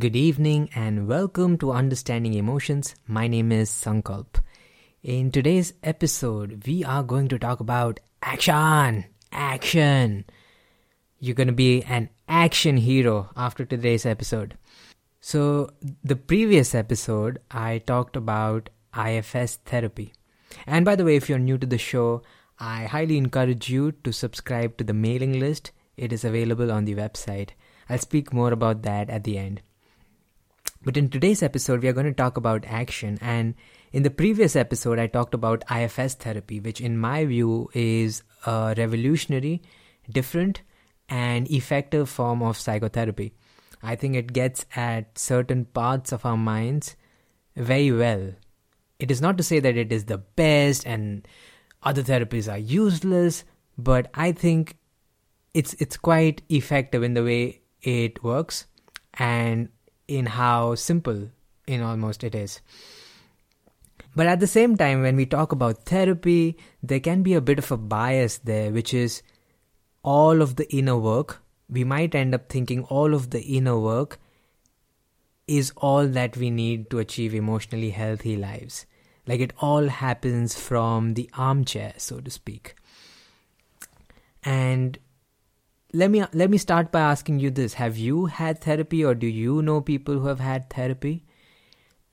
Good evening and welcome to Understanding Emotions. My name is Sankalp. In today's episode, we are going to talk about action. Action. You're going to be an action hero after today's episode. So, the previous episode, I talked about IFS therapy. And by the way, if you're new to the show, I highly encourage you to subscribe to the mailing list. It is available on the website. I'll speak more about that at the end. But in today's episode, we are going to talk about action. And in the previous episode, I talked about IFS therapy, which, in my view, is a revolutionary, different, and effective form of psychotherapy. I think it gets at certain parts of our minds very well. It is not to say that it is the best and other therapies are useless, but I think it's it's quite effective in the way it works and in how simple in almost it is. But at the same time, when we talk about therapy, there can be a bit of a bias there, which is all of the inner work. We might end up thinking all of the inner work is all that we need to achieve emotionally healthy lives. Like it all happens from the armchair, so to speak. And let me let me start by asking you this. Have you had therapy or do you know people who have had therapy?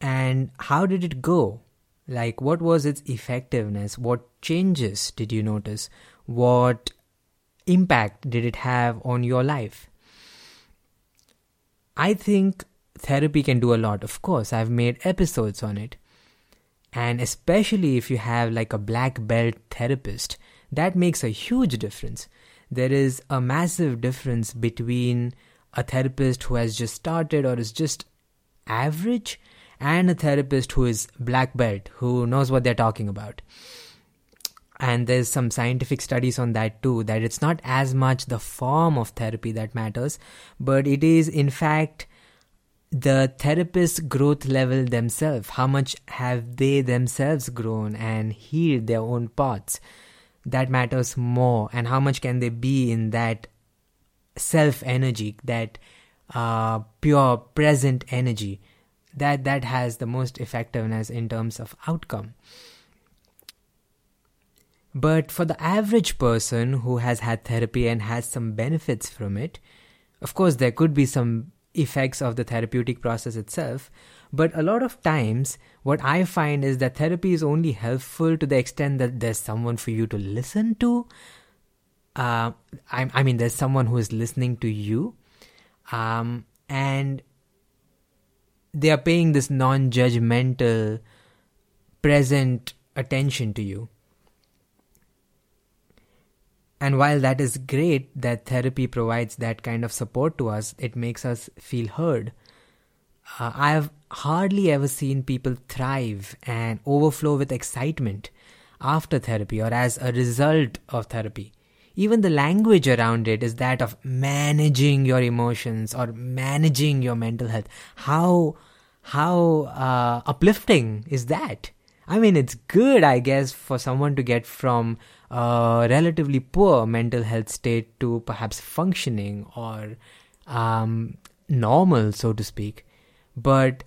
And how did it go? Like what was its effectiveness? What changes did you notice? What impact did it have on your life? I think therapy can do a lot of course. I've made episodes on it. And especially if you have like a black belt therapist that makes a huge difference there is a massive difference between a therapist who has just started or is just average and a therapist who is black belt who knows what they're talking about. And there's some scientific studies on that too that it's not as much the form of therapy that matters but it is in fact the therapist's growth level themselves. How much have they themselves grown and healed their own parts that matters more and how much can they be in that self energy that uh, pure present energy. That that has the most effectiveness in terms of outcome. But for the average person who has had therapy and has some benefits from it of course there could be some effects of the therapeutic process itself but a lot of times, what I find is that therapy is only helpful to the extent that there's someone for you to listen to. Uh, I, I mean, there's someone who is listening to you. Um, and they are paying this non judgmental, present attention to you. And while that is great that therapy provides that kind of support to us, it makes us feel heard. Uh, I have hardly ever seen people thrive and overflow with excitement after therapy or as a result of therapy. Even the language around it is that of managing your emotions or managing your mental health. How how uh, uplifting is that? I mean, it's good, I guess, for someone to get from a relatively poor mental health state to perhaps functioning or um, normal, so to speak. But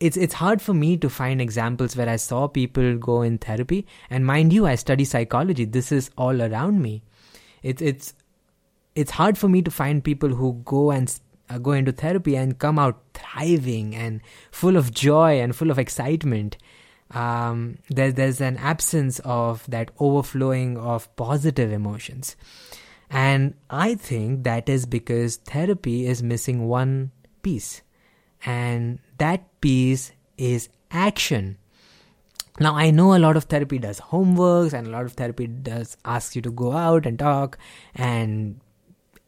it's it's hard for me to find examples where I saw people go in therapy. And mind you, I study psychology. This is all around me. It's it's it's hard for me to find people who go and uh, go into therapy and come out thriving and full of joy and full of excitement. Um, there, there's an absence of that overflowing of positive emotions. And I think that is because therapy is missing one piece and that piece is action. Now, I know a lot of therapy does homeworks and a lot of therapy does ask you to go out and talk and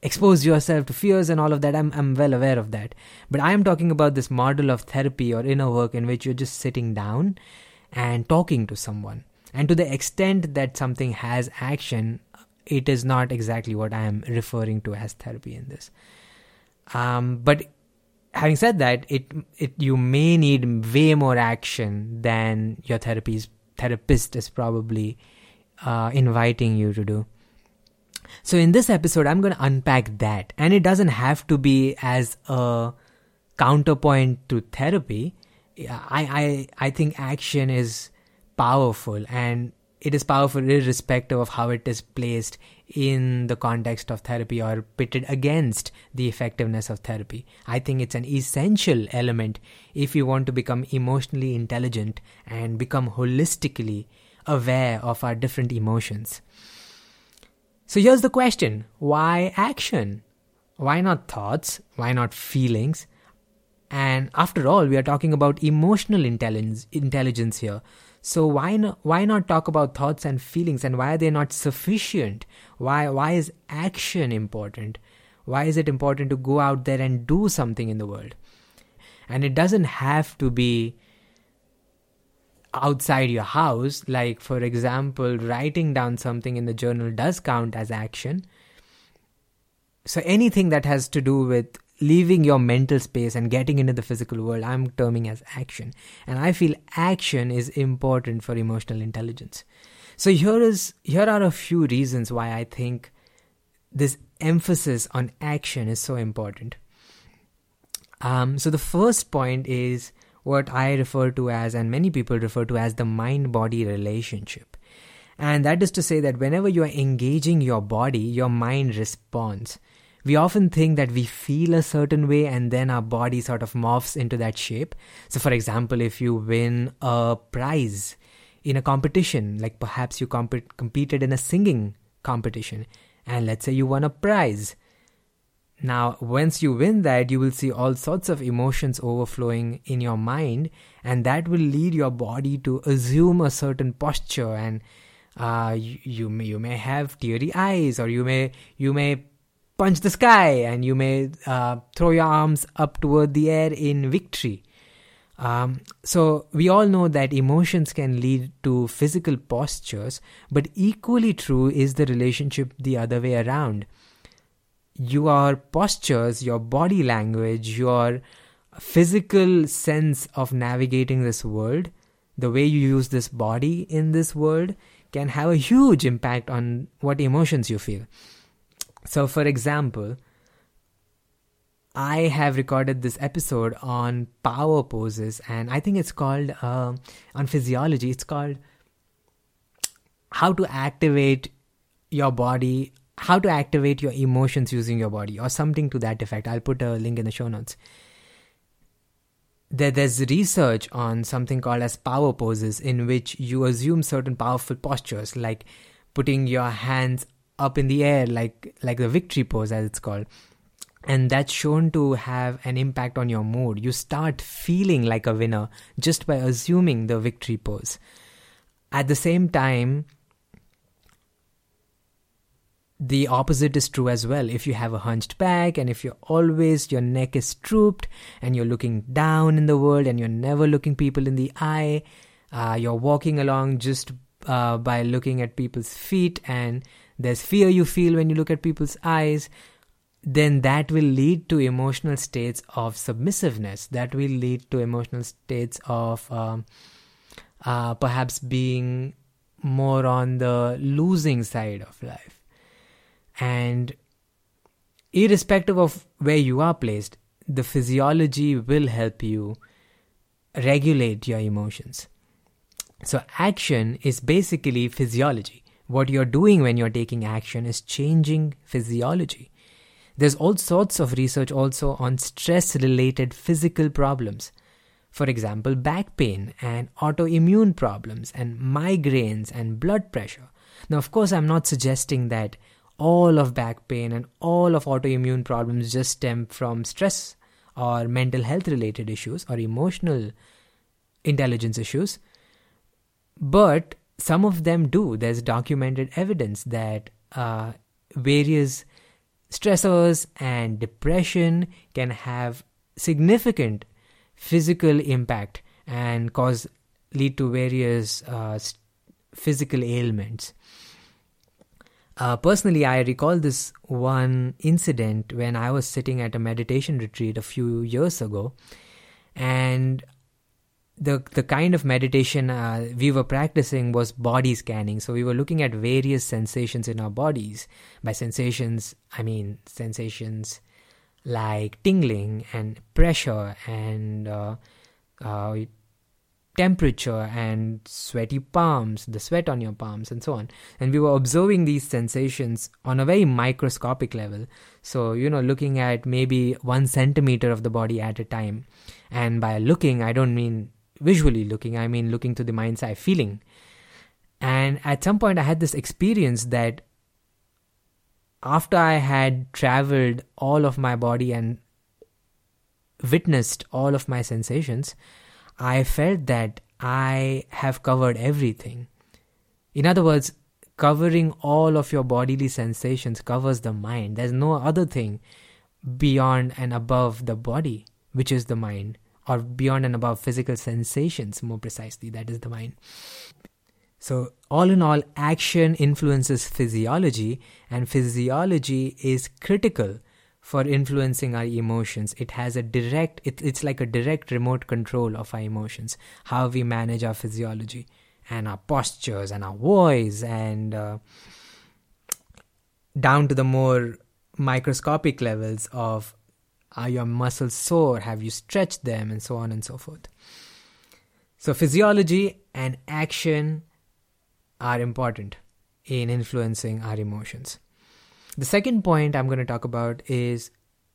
expose yourself to fears and all of that. I'm, I'm well aware of that. But I am talking about this model of therapy or inner work in which you're just sitting down and talking to someone. And to the extent that something has action, it is not exactly what I am referring to as therapy in this. Um, but having said that, it it you may need way more action than your therapy's therapist is probably uh, inviting you to do. So in this episode, I'm going to unpack that, and it doesn't have to be as a counterpoint to therapy, I, I, I think action is powerful and it is powerful irrespective of how it is placed in the context of therapy or pitted against the effectiveness of therapy. I think it's an essential element if you want to become emotionally intelligent and become holistically aware of our different emotions. So here's the question why action? Why not thoughts? Why not feelings? And after all, we are talking about emotional intelligence, intelligence here. So why not why not talk about thoughts and feelings and why are they not sufficient? Why why is action important? Why is it important to go out there and do something in the world? And it doesn't have to be outside your house. Like for example, writing down something in the journal does count as action. So anything that has to do with leaving your mental space and getting into the physical world i'm terming as action. And i feel action is important for emotional intelligence. So here is here are a few reasons why i think this emphasis on action is so important. Um, so the first point is what i refer to as and many people refer to as the mind body relationship. And that is to say that whenever you are engaging your body your mind responds we often think that we feel a certain way and then our body sort of morphs into that shape. So, for example, if you win a prize in a competition, like perhaps you comp- competed in a singing competition, and let's say you won a prize. Now, once you win that, you will see all sorts of emotions overflowing in your mind, and that will lead your body to assume a certain posture. And uh, you, you may you may have teary eyes, or you may you may punch the sky and you may uh, throw your arms up toward the air in victory. Um, so, we all know that emotions can lead to physical postures, but equally true is the relationship the other way around. Your postures, your body language, your physical sense of navigating this world, the way you use this body in this world, can have a huge impact on what emotions you feel. So, for example, I have recorded this episode on power poses, and I think it's called uh, on physiology. It's called how to activate your body, how to activate your emotions using your body, or something to that effect. I'll put a link in the show notes. There, there's research on something called as power poses, in which you assume certain powerful postures, like putting your hands up in the air like like the victory pose as it's called. And that's shown to have an impact on your mood. You start feeling like a winner just by assuming the victory pose. At the same time the opposite is true as well. If you have a hunched back and if you're always your neck is drooped and you're looking down in the world and you're never looking people in the eye uh, you're walking along just uh, by looking at people's feet and there's fear you feel when you look at people's eyes, then that will lead to emotional states of submissiveness. That will lead to emotional states of um, uh, perhaps being more on the losing side of life. And irrespective of where you are placed, the physiology will help you regulate your emotions. So, action is basically physiology. What you're doing when you're taking action is changing physiology. There's all sorts of research also on stress related physical problems. For example, back pain and autoimmune problems and migraines and blood pressure. Now, of course, I'm not suggesting that all of back pain and all of autoimmune problems just stem from stress or mental health related issues or emotional intelligence issues. But some of them do. There's documented evidence that uh, various stressors and depression can have significant physical impact and cause lead to various uh, physical ailments. Uh, personally, I recall this one incident when I was sitting at a meditation retreat a few years ago, and the the kind of meditation uh, we were practicing was body scanning so we were looking at various sensations in our bodies by sensations i mean sensations like tingling and pressure and uh, uh, temperature and sweaty palms, the sweat on your palms, and so on. And we were observing these sensations on a very microscopic level. So, you know, looking at maybe one centimeter of the body at a time. And by looking, I don't mean visually looking, I mean looking to the mind's eye, feeling. And at some point, I had this experience that after I had traveled all of my body and witnessed all of my sensations, I felt that I have covered everything. In other words, covering all of your bodily sensations covers the mind. There's no other thing beyond and above the body, which is the mind, or beyond and above physical sensations, more precisely, that is the mind. So, all in all, action influences physiology, and physiology is critical for influencing our emotions. It has a direct, it, it's like a direct remote control of our emotions, how we manage our physiology and our postures and our voice, and uh, down to the more microscopic levels of are your muscles sore? Have you stretched them? And so on and so forth. So, physiology and action are important in influencing our emotions. The second point I'm going to talk about is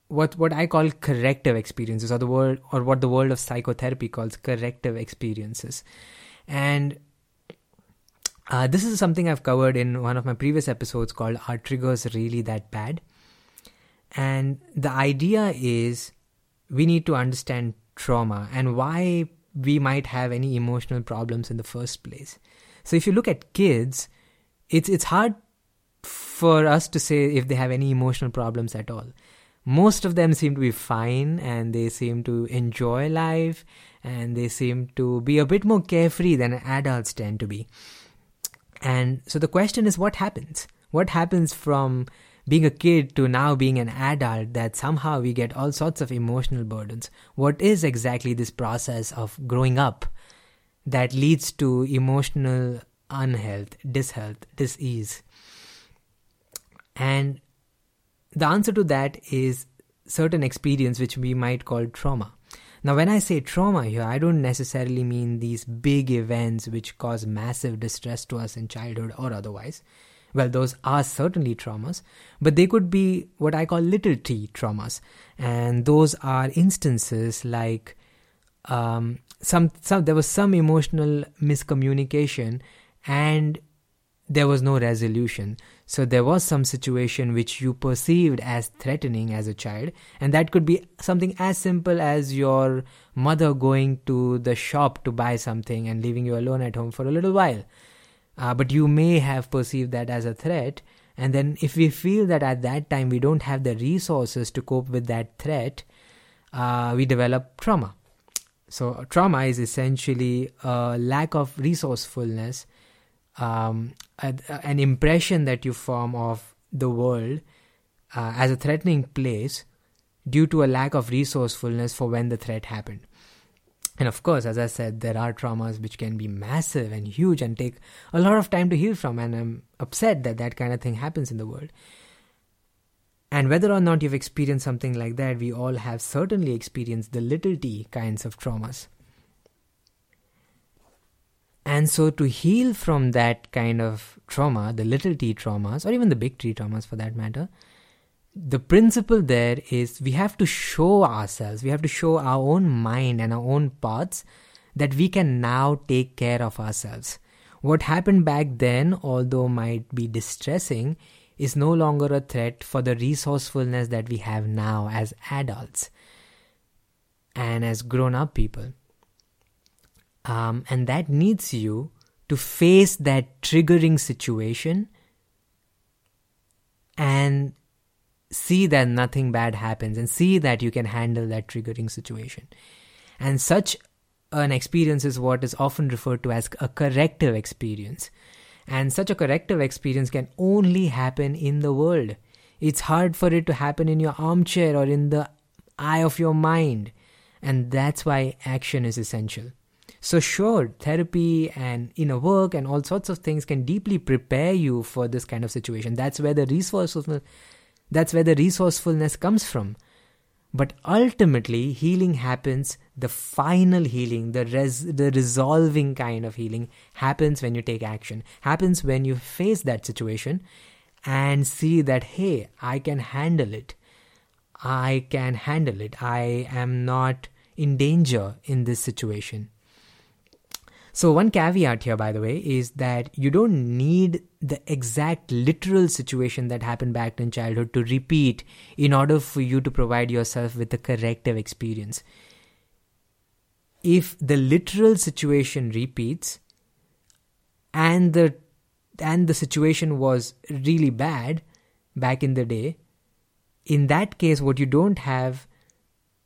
what what I call corrective experiences, or the world, or what the world of psychotherapy calls corrective experiences, and uh, this is something I've covered in one of my previous episodes called "Are Triggers Really That Bad?" And the idea is we need to understand trauma and why we might have any emotional problems in the first place. So if you look at kids, it's it's hard for us to say if they have any emotional problems at all. Most of them seem to be fine and they seem to enjoy life and they seem to be a bit more carefree than adults tend to be. And so the question is what happens? What happens from being a kid to now being an adult that somehow we get all sorts of emotional burdens? What is exactly this process of growing up that leads to emotional unhealth, dishealth, disease? And the answer to that is certain experience which we might call trauma. Now, when I say trauma here, I don't necessarily mean these big events which cause massive distress to us in childhood or otherwise. Well, those are certainly traumas, but they could be what I call little t traumas. And those are instances like um, some, some, there was some emotional miscommunication and there was no resolution. So there was some situation which you perceived as threatening as a child, and that could be something as simple as your mother going to the shop to buy something and leaving you alone at home for a little while. Uh, but you may have perceived that as a threat, and then if we feel that at that time we don't have the resources to cope with that threat, uh, we develop trauma. So trauma is essentially a lack of resourcefulness um, a, an impression that you form of the world uh, as a threatening place due to a lack of resourcefulness for when the threat happened. And of course, as I said, there are traumas which can be massive and huge and take a lot of time to heal from. And I'm upset that that kind of thing happens in the world. And whether or not you've experienced something like that, we all have certainly experienced the little t kinds of traumas. And so, to heal from that kind of trauma, the little t traumas, or even the big T traumas for that matter, the principle there is we have to show ourselves, we have to show our own mind and our own parts that we can now take care of ourselves. What happened back then, although might be distressing, is no longer a threat for the resourcefulness that we have now as adults and as grown up people. Um, and that needs you to face that triggering situation and see that nothing bad happens and see that you can handle that triggering situation. And such an experience is what is often referred to as a corrective experience. And such a corrective experience can only happen in the world. It's hard for it to happen in your armchair or in the eye of your mind. And that's why action is essential. So, sure, therapy and inner work and all sorts of things can deeply prepare you for this kind of situation. That's where the resourcefulness, that's where the resourcefulness comes from. But ultimately, healing happens, the final healing, the, res- the resolving kind of healing happens when you take action, happens when you face that situation and see that, hey, I can handle it. I can handle it. I am not in danger in this situation. So, one caveat here, by the way, is that you don't need the exact literal situation that happened back in childhood to repeat in order for you to provide yourself with a corrective experience. If the literal situation repeats and the and the situation was really bad back in the day, in that case, what you don't have,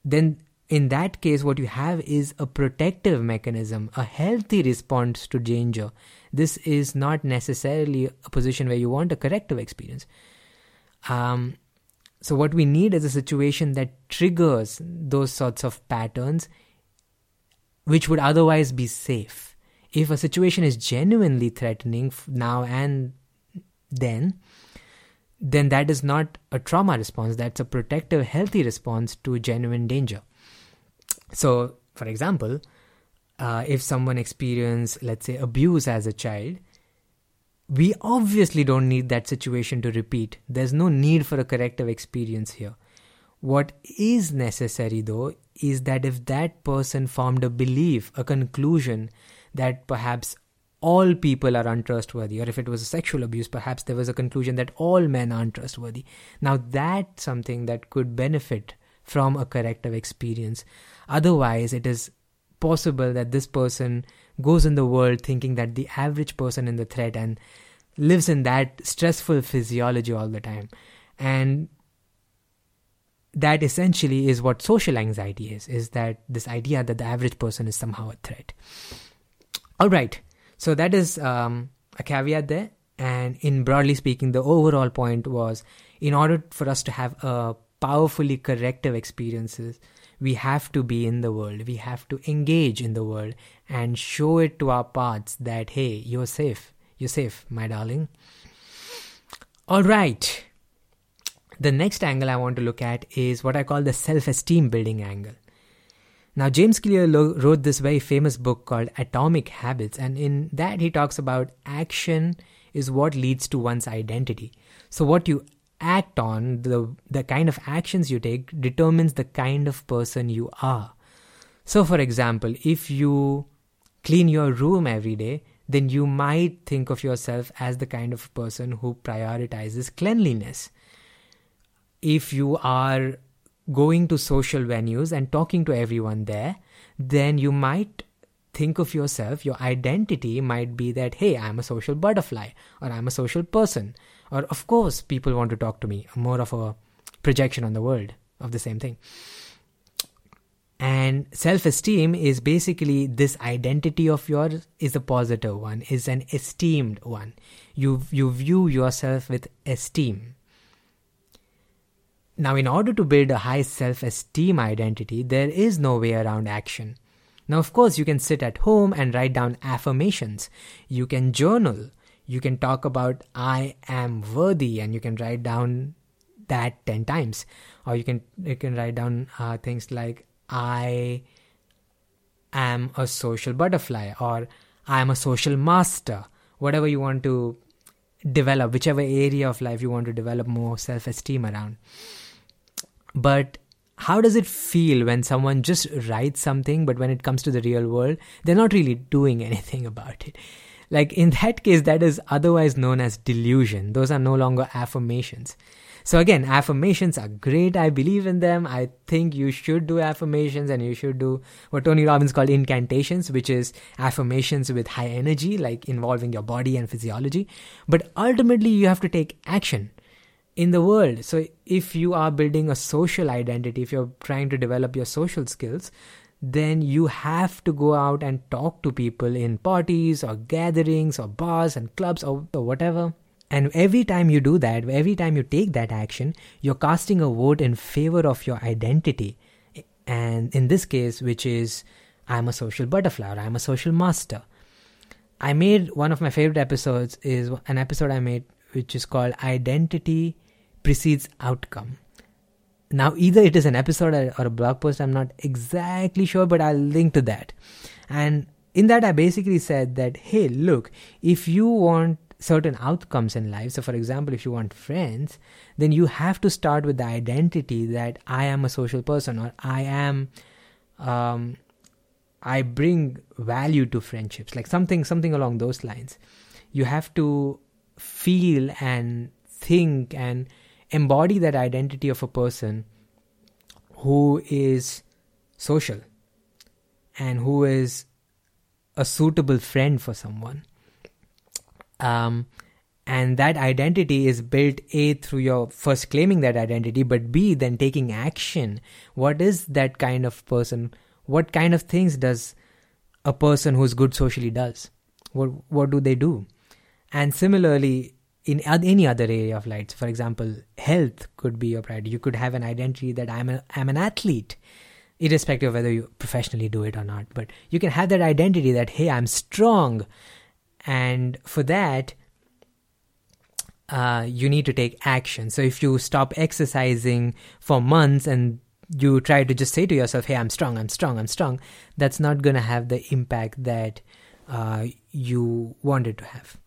then in that case, what you have is a protective mechanism, a healthy response to danger. This is not necessarily a position where you want a corrective experience. Um, so, what we need is a situation that triggers those sorts of patterns which would otherwise be safe. If a situation is genuinely threatening now and then, then that is not a trauma response, that's a protective, healthy response to genuine danger. So, for example, uh, if someone experienced, let's say, abuse as a child, we obviously don't need that situation to repeat. There's no need for a corrective experience here. What is necessary, though, is that if that person formed a belief, a conclusion that perhaps all people are untrustworthy, or if it was a sexual abuse, perhaps there was a conclusion that all men are untrustworthy. Now, that's something that could benefit from a corrective experience. Otherwise, it is possible that this person goes in the world thinking that the average person in the thread and lives in that stressful physiology all the time. And that essentially is what social anxiety is is that this idea that the average person is somehow a threat. All right. So that is um, a caveat there. And in broadly speaking the overall point was in order for us to have a powerfully corrective experiences, we have to be in the world. We have to engage in the world and show it to our parts that, hey, you're safe. You're safe, my darling. All right. The next angle I want to look at is what I call the self esteem building angle. Now, James Clear lo- wrote this very famous book called Atomic Habits, and in that he talks about action is what leads to one's identity. So, what you act on, the, the kind of actions you take, determines the kind of person you are. So, for example, if you clean your room every day, then you might think of yourself as the kind of person who prioritizes cleanliness. If you are going to social venues and talking to everyone there, then you might think of yourself, your identity might be that, hey, I'm a social butterfly or I'm a social person or of course people want to talk to me. More of a projection on the world of the same thing. And self-esteem is basically this identity of yours is a positive one is an esteemed one. You you view yourself with esteem. Now in order to build a high self-esteem identity there is no way around action. Now of course you can sit at home and write down affirmations. You can journal you can talk about I am worthy and you can write down that 10 times. Or you can you can write down uh, things like I am a social butterfly or I am a social master. Whatever you want to develop whichever area of life you want to develop more self-esteem around. But how does it feel when someone just writes something but when it comes to the real world they're not really doing anything about it like in that case, that is otherwise known as delusion. Those are no longer affirmations. So again, affirmations are great. I believe in them. I think you should do affirmations and you should do what Tony Robbins called incantations, which is affirmations with high energy, like involving your body and physiology. But ultimately, you have to take action in the world. So if you are building a social identity, if you're trying to develop your social skills, then you have to go out and talk to people in parties or gatherings or bars and clubs or, or whatever. And every time you do that, every time you take that action, you're casting a vote in favor of your identity. And in this case, which is I'm a social butterfly or I'm a social master. I made one of my favorite episodes is an episode I made which is called Identity Precedes Outcome now either it is an episode or, a blog post i'm not exactly sure but i'll link to that. And in that i basically said that hey look if you want certain outcomes in life so for example if you want friends then you have to start with the identity that i am a social person or i am um, i bring value to friendships like something something along those lines. You have to feel and think and embody that identity of a person who is social and who is a suitable friend for someone. Um, and that identity is built A through your first claiming that identity, but B then taking action. What is that kind of person? What kind of things does a person who's good socially does? What what do they do? And similarly, in any other area of life. For example, health could be your priority. You could have an identity that I'm a, I'm an athlete, irrespective of whether you professionally do it or not. But you can have that identity that hey, I'm strong, and for that, uh, you need to take action. So if you stop exercising for months and you try to just say to yourself, "Hey, I'm strong, I'm strong, I'm strong," that's not going to have the impact that uh, you wanted to have.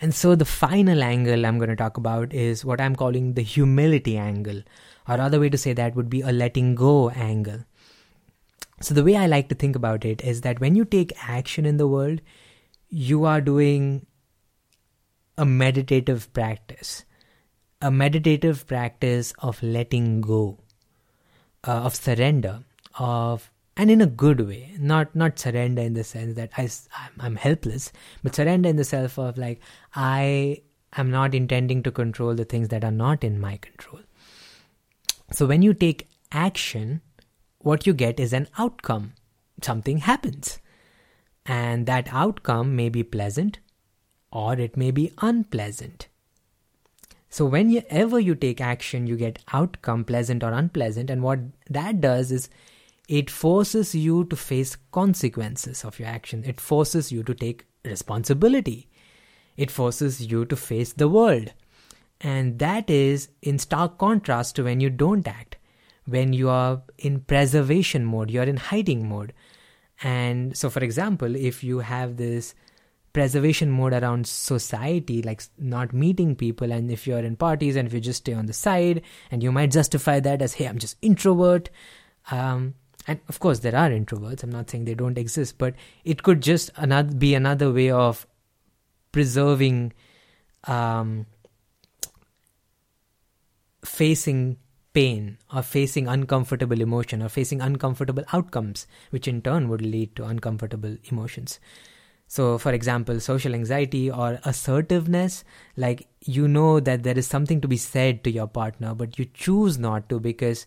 And so the final angle I'm going to talk about is what I'm calling the humility angle, or other way to say that would be a letting go angle. So the way I like to think about it is that when you take action in the world, you are doing a meditative practice, a meditative practice of letting go, uh, of surrender, of and in a good way. Not not surrender in the sense that I, I'm helpless but surrender in the self of like i am not intending to control the things that are not in my control. So when you take action what you get is an outcome. Something happens. And that outcome may be pleasant or it may be unpleasant. So whenever you take action you get outcome pleasant or unpleasant. And what that does is it forces you to face consequences of your action. It forces you to take responsibility. It forces you to face the world. And that is in stark contrast to when you don't act. When you are in preservation mode, you're in hiding mode. And so, for example, if you have this preservation mode around society, like not meeting people, and if you're in parties and if you just stay on the side, and you might justify that as, hey, I'm just introvert. Um, and of course there are introverts. I'm not saying they don't exist but it could just another be another way of preserving um, facing pain or facing uncomfortable emotion or facing uncomfortable outcomes which in turn would lead to uncomfortable emotions. So for example social anxiety or assertiveness like you know that there is something to be said to your partner but you choose not to because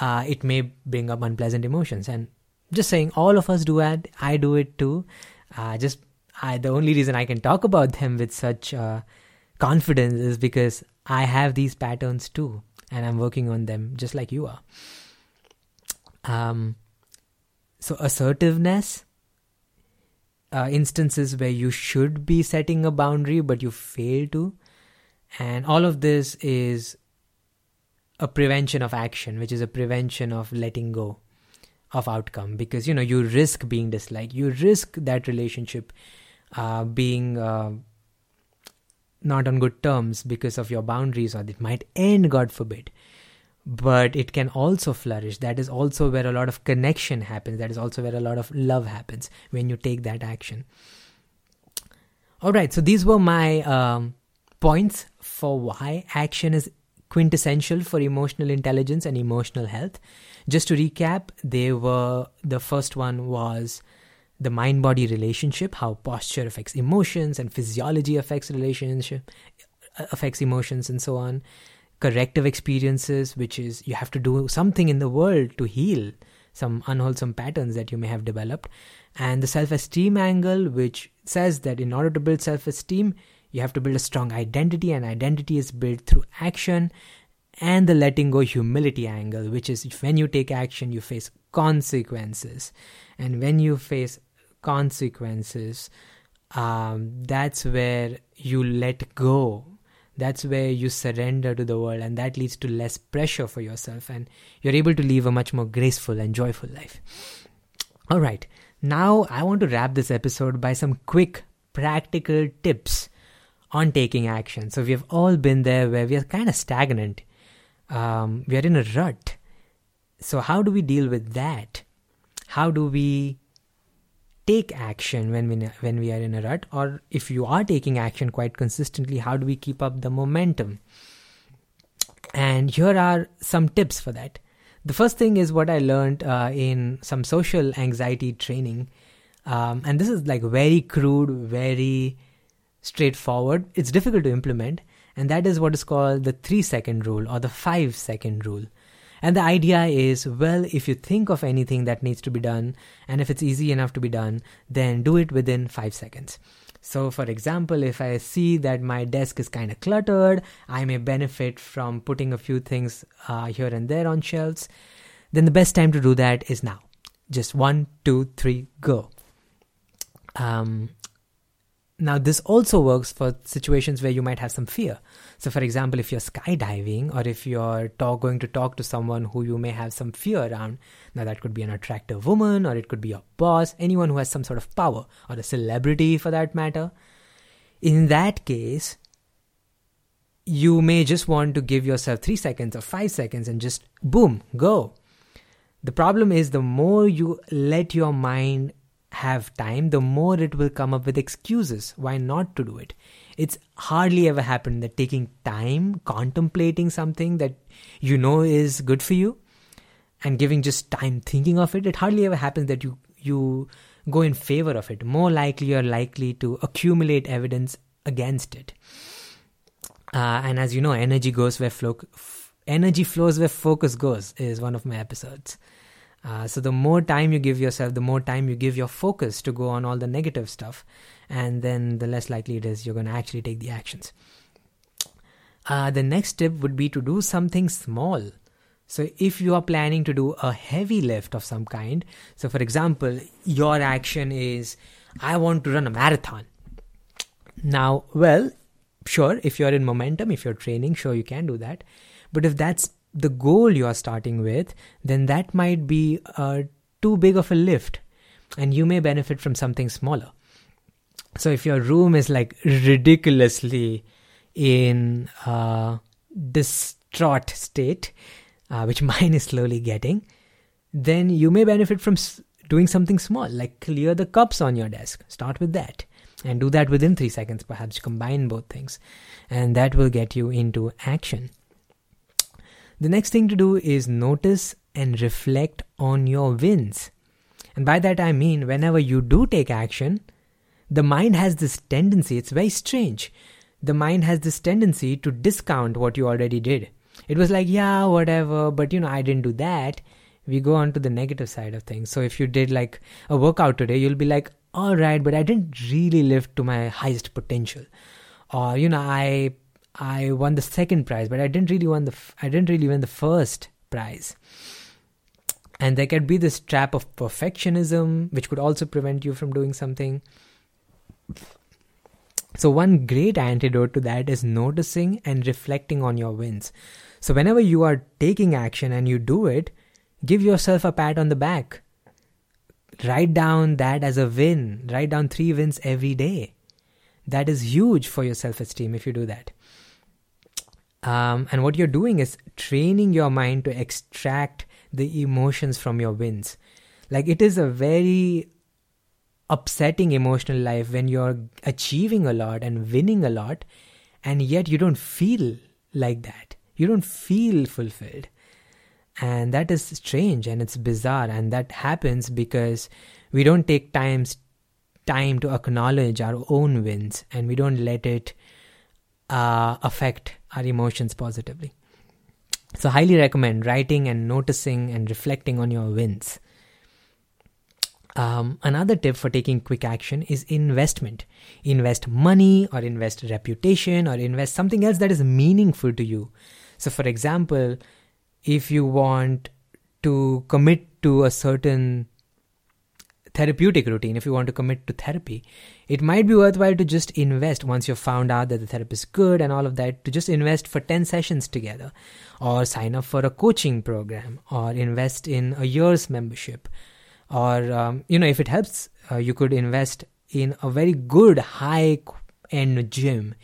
uh, it may bring up unpleasant emotions. And just saying, all of us do it. I do it too. Uh, just I, the only reason I can talk about them with such uh, confidence is because I have these patterns too, and I'm working on them just like you are. Um, so assertiveness, uh, instances where you should be setting a boundary but you fail to, and all of this is a prevention of action, which is a prevention of letting go of outcome because you know you risk being disliked, you risk that relationship uh, being uh, not on good terms because of your boundaries, or it might end, God forbid. But it can also flourish. That is also where a lot of connection happens. That is also where a lot of love happens when you take that action. All right, so these were my um, points for why action is quintessential for emotional intelligence and emotional health. Just to recap, they were the first one was the mind body relationship, how posture affects emotions and physiology affects relationship uh, affects emotions and so on. Corrective experiences, which is you have to do something in the world to heal some unwholesome patterns that you may have developed. And the self esteem angle, which says that in order to build self esteem, you have to build a strong identity, and identity is built through action. And the letting go humility angle, which is when you take action, you face consequences. And when you face consequences, um, that's where you let go that's where you surrender to the world and that leads to less pressure for yourself and you're able to live a much more graceful and joyful life all right now i want to wrap this episode by some quick practical tips on taking action. So we have all been there where we are kind of stagnant. Um, we are in a rut. So how do we deal with that? How do we take action when we when we are in a rut? Or if you are taking action quite consistently how do we keep up the momentum? And here are some tips for that. The first thing is what i learned uh, in some social anxiety training. Um, and this is like very crude very straightforward it's difficult to implement and that is what is called the 3 second rule or the 5 second rule and the idea is well, if you think of anything that needs to be done, and if it's easy enough to be done, then do it within five seconds. So, for example, if I see that my desk is kind of cluttered, I may benefit from putting a few things uh, here and there on shelves, then the best time to do that is now. Just one, two, three, go. Um, now, this also works for situations where you might have some fear. So, for example, if you're skydiving or if you're talk, going to talk to someone who you may have some fear around, now that could be an attractive woman or it could be your boss, anyone who has some sort of power or a celebrity for that matter. In that case, you may just want to give yourself three seconds or five seconds and just boom, go. The problem is the more you let your mind have time, the more it will come up with excuses why not to do it. It's hardly ever happened that taking time, contemplating something that you know is good for you, and giving just time thinking of it, it hardly ever happens that you you go in favor of it. More likely, you're likely to accumulate evidence against it. Uh, and as you know, energy goes where flow, f- energy flows where focus goes is one of my episodes. Uh, so the more time you give yourself, the more time you give your focus to go on all the negative stuff, and then the less likely it is you're going to actually take the actions. Uh, the next tip would be to do something small. So if you are planning to do a heavy lift of some kind, so for example, your action is, I want to run a marathon. Now, well, sure, if you're in momentum, if you're training, sure, you can do that. But if that's the goal you are starting with, then that might be uh, too big of a lift and you may benefit from something smaller. So if your room is like ridiculously in a distraught state, uh, which mine is slowly getting, then you may benefit from doing something small, like clear the cups on your desk. Start with that and do that within three seconds, perhaps combine both things, and that will get you into action. The next thing to do is notice and reflect on your wins. And by that I mean, whenever you do take action, the mind has this tendency, it's very strange. The mind has this tendency to discount what you already did. It was like, yeah, whatever, but you know, I didn't do that. We go on to the negative side of things. So if you did like a workout today, you'll be like, all right, but I didn't really live to my highest potential. Or, you know, I I won the second prize, but I didn't really win the f- I didn't really win the first prize. And there could be this trap of perfectionism, which could also prevent you from doing something. So, one great antidote to that is noticing and reflecting on your wins. So, whenever you are taking action and you do it, give yourself a pat on the back. Write down that as a win. Write down three wins every day. That is huge for your self esteem if you do that. Um, and what you're doing is training your mind to extract the emotions from your wins. Like it is a very upsetting emotional life when you're achieving a lot and winning a lot, and yet you don't feel like that. You don't feel fulfilled. And that is strange and it's bizarre. And that happens because we don't take times time to acknowledge our own wins and we don't let it uh, affect our emotions positively. So, highly recommend writing and noticing and reflecting on your wins. Um, another tip for taking quick action is investment. Invest money or invest reputation or invest something else that is meaningful to you. So, for example, if you want to commit to a certain therapeutic routine, if you want to commit to therapy, it might be worthwhile to just invest once you've found out that the therapist is good and all of that, to just invest for 10 sessions together, or sign up for a coaching program, or invest in a year's membership. Or, um, you know, if it helps, uh, you could invest in a very good high end gym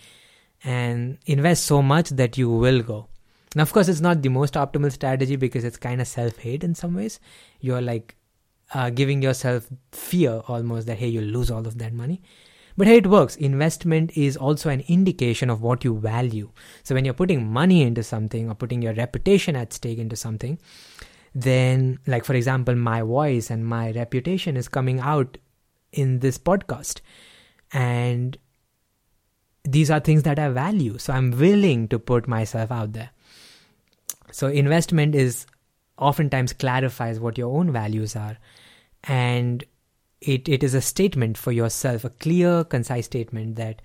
and invest so much that you will go. Now, of course, it's not the most optimal strategy because it's kind of self hate in some ways. You're like uh, giving yourself fear almost that, hey, you'll lose all of that money. But hey, it works. Investment is also an indication of what you value. So when you're putting money into something or putting your reputation at stake into something, then, like for example, my voice and my reputation is coming out in this podcast. And these are things that I value. So I'm willing to put myself out there. So investment is oftentimes clarifies what your own values are. And it, it is a statement for yourself, a clear, concise statement that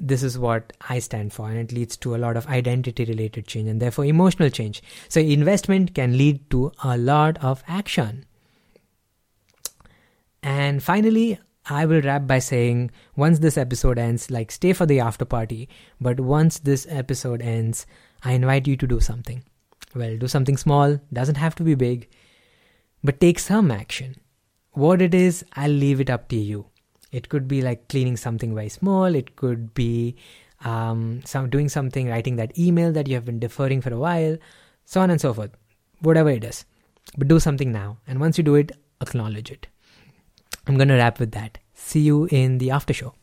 this is what I stand for, and it leads to a lot of identity related change and therefore emotional change. So, investment can lead to a lot of action. And finally, I will wrap by saying once this episode ends, like stay for the after party, but once this episode ends, I invite you to do something. Well, do something small, doesn't have to be big, but take some action. What it is, I'll leave it up to you. It could be like cleaning something very small, it could be um, some doing something, writing that email that you have been deferring for a while, so on and so forth. Whatever it is. But do something now. And once you do it, acknowledge it. I'm going to wrap with that. See you in the after show.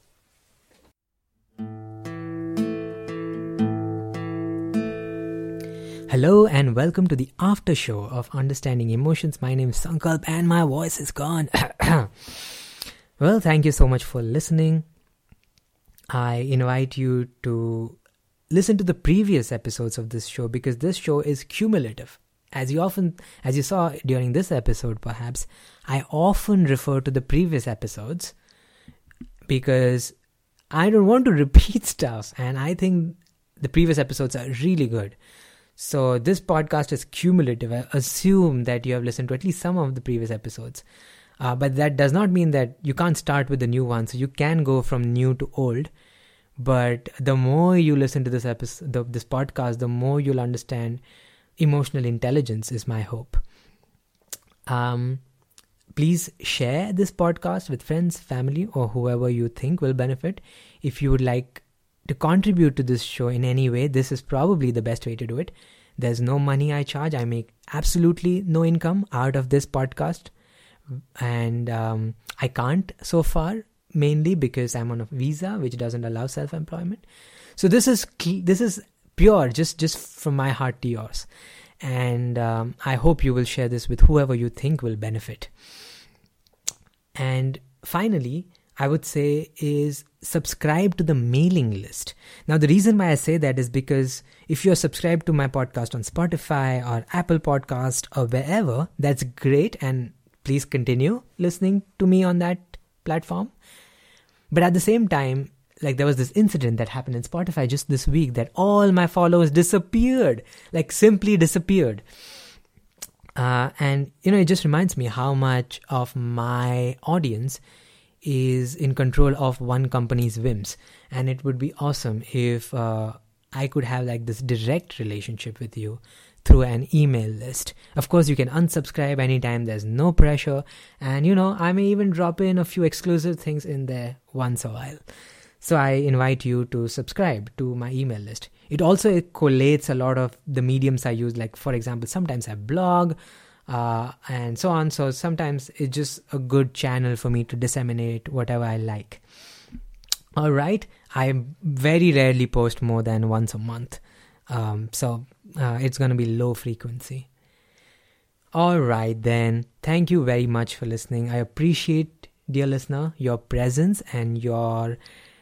Hello and welcome to the after show of Understanding Emotions. My name is Sankalp and my voice is gone. well, thank you so much for listening. I invite you to listen to the previous episodes of this show because this show is cumulative as you often as you saw during this episode perhaps i often refer to the previous episodes because i don't want to repeat stuff and i think the previous episodes are really good so this podcast is cumulative i assume that you have listened to at least some of the previous episodes uh, but that does not mean that you can't start with the new one so you can go from new to old but the more you listen to this episode the, this podcast the more you'll understand emotional intelligence is my hope. Um, please share this podcast with friends, family, or whoever you think will benefit. If you would like to contribute to this show in any way, this is probably the best way to do it. There's no money I charge. I make absolutely no income out of this podcast. And um, I can't so far, mainly because I'm on a visa which doesn't allow self employment. So this is this is pure, just just from my heart to yours. And um, I hope you will share this with whoever you think will benefit. And finally, I would say is subscribe to the mailing list. Now, the reason why I say that is because if you're subscribed to my podcast on Spotify or Apple Podcast or wherever, that's great. And please continue listening to me on that platform. But at the same time, like there was this incident that happened in Spotify just this week that all my followers disappeared, like simply disappeared. Uh, and you know, it just reminds me how much of my audience is in control of one company's whims, and it would be awesome if uh, I could have like this direct relationship with you through an email list. Of course, you can unsubscribe anytime, there's no pressure, and you know, I may even drop in a few exclusive things in there once a while. So I invite you to subscribe to my email list. It also collates a lot of the mediums I use. Like, for example, sometimes I blog uh, and so on. So sometimes it's just a good channel for me to disseminate whatever I like. All right. I very rarely post more than once a month. Um, so uh, it's going to be low frequency. All right, then. Thank you very much for listening. I appreciate, dear listener, your presence and your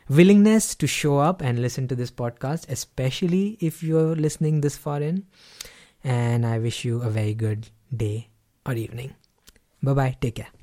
willingness to show up and listen to this podcast, especially if you're listening this far in. And I wish you a very good day or evening. Bye bye. Take care.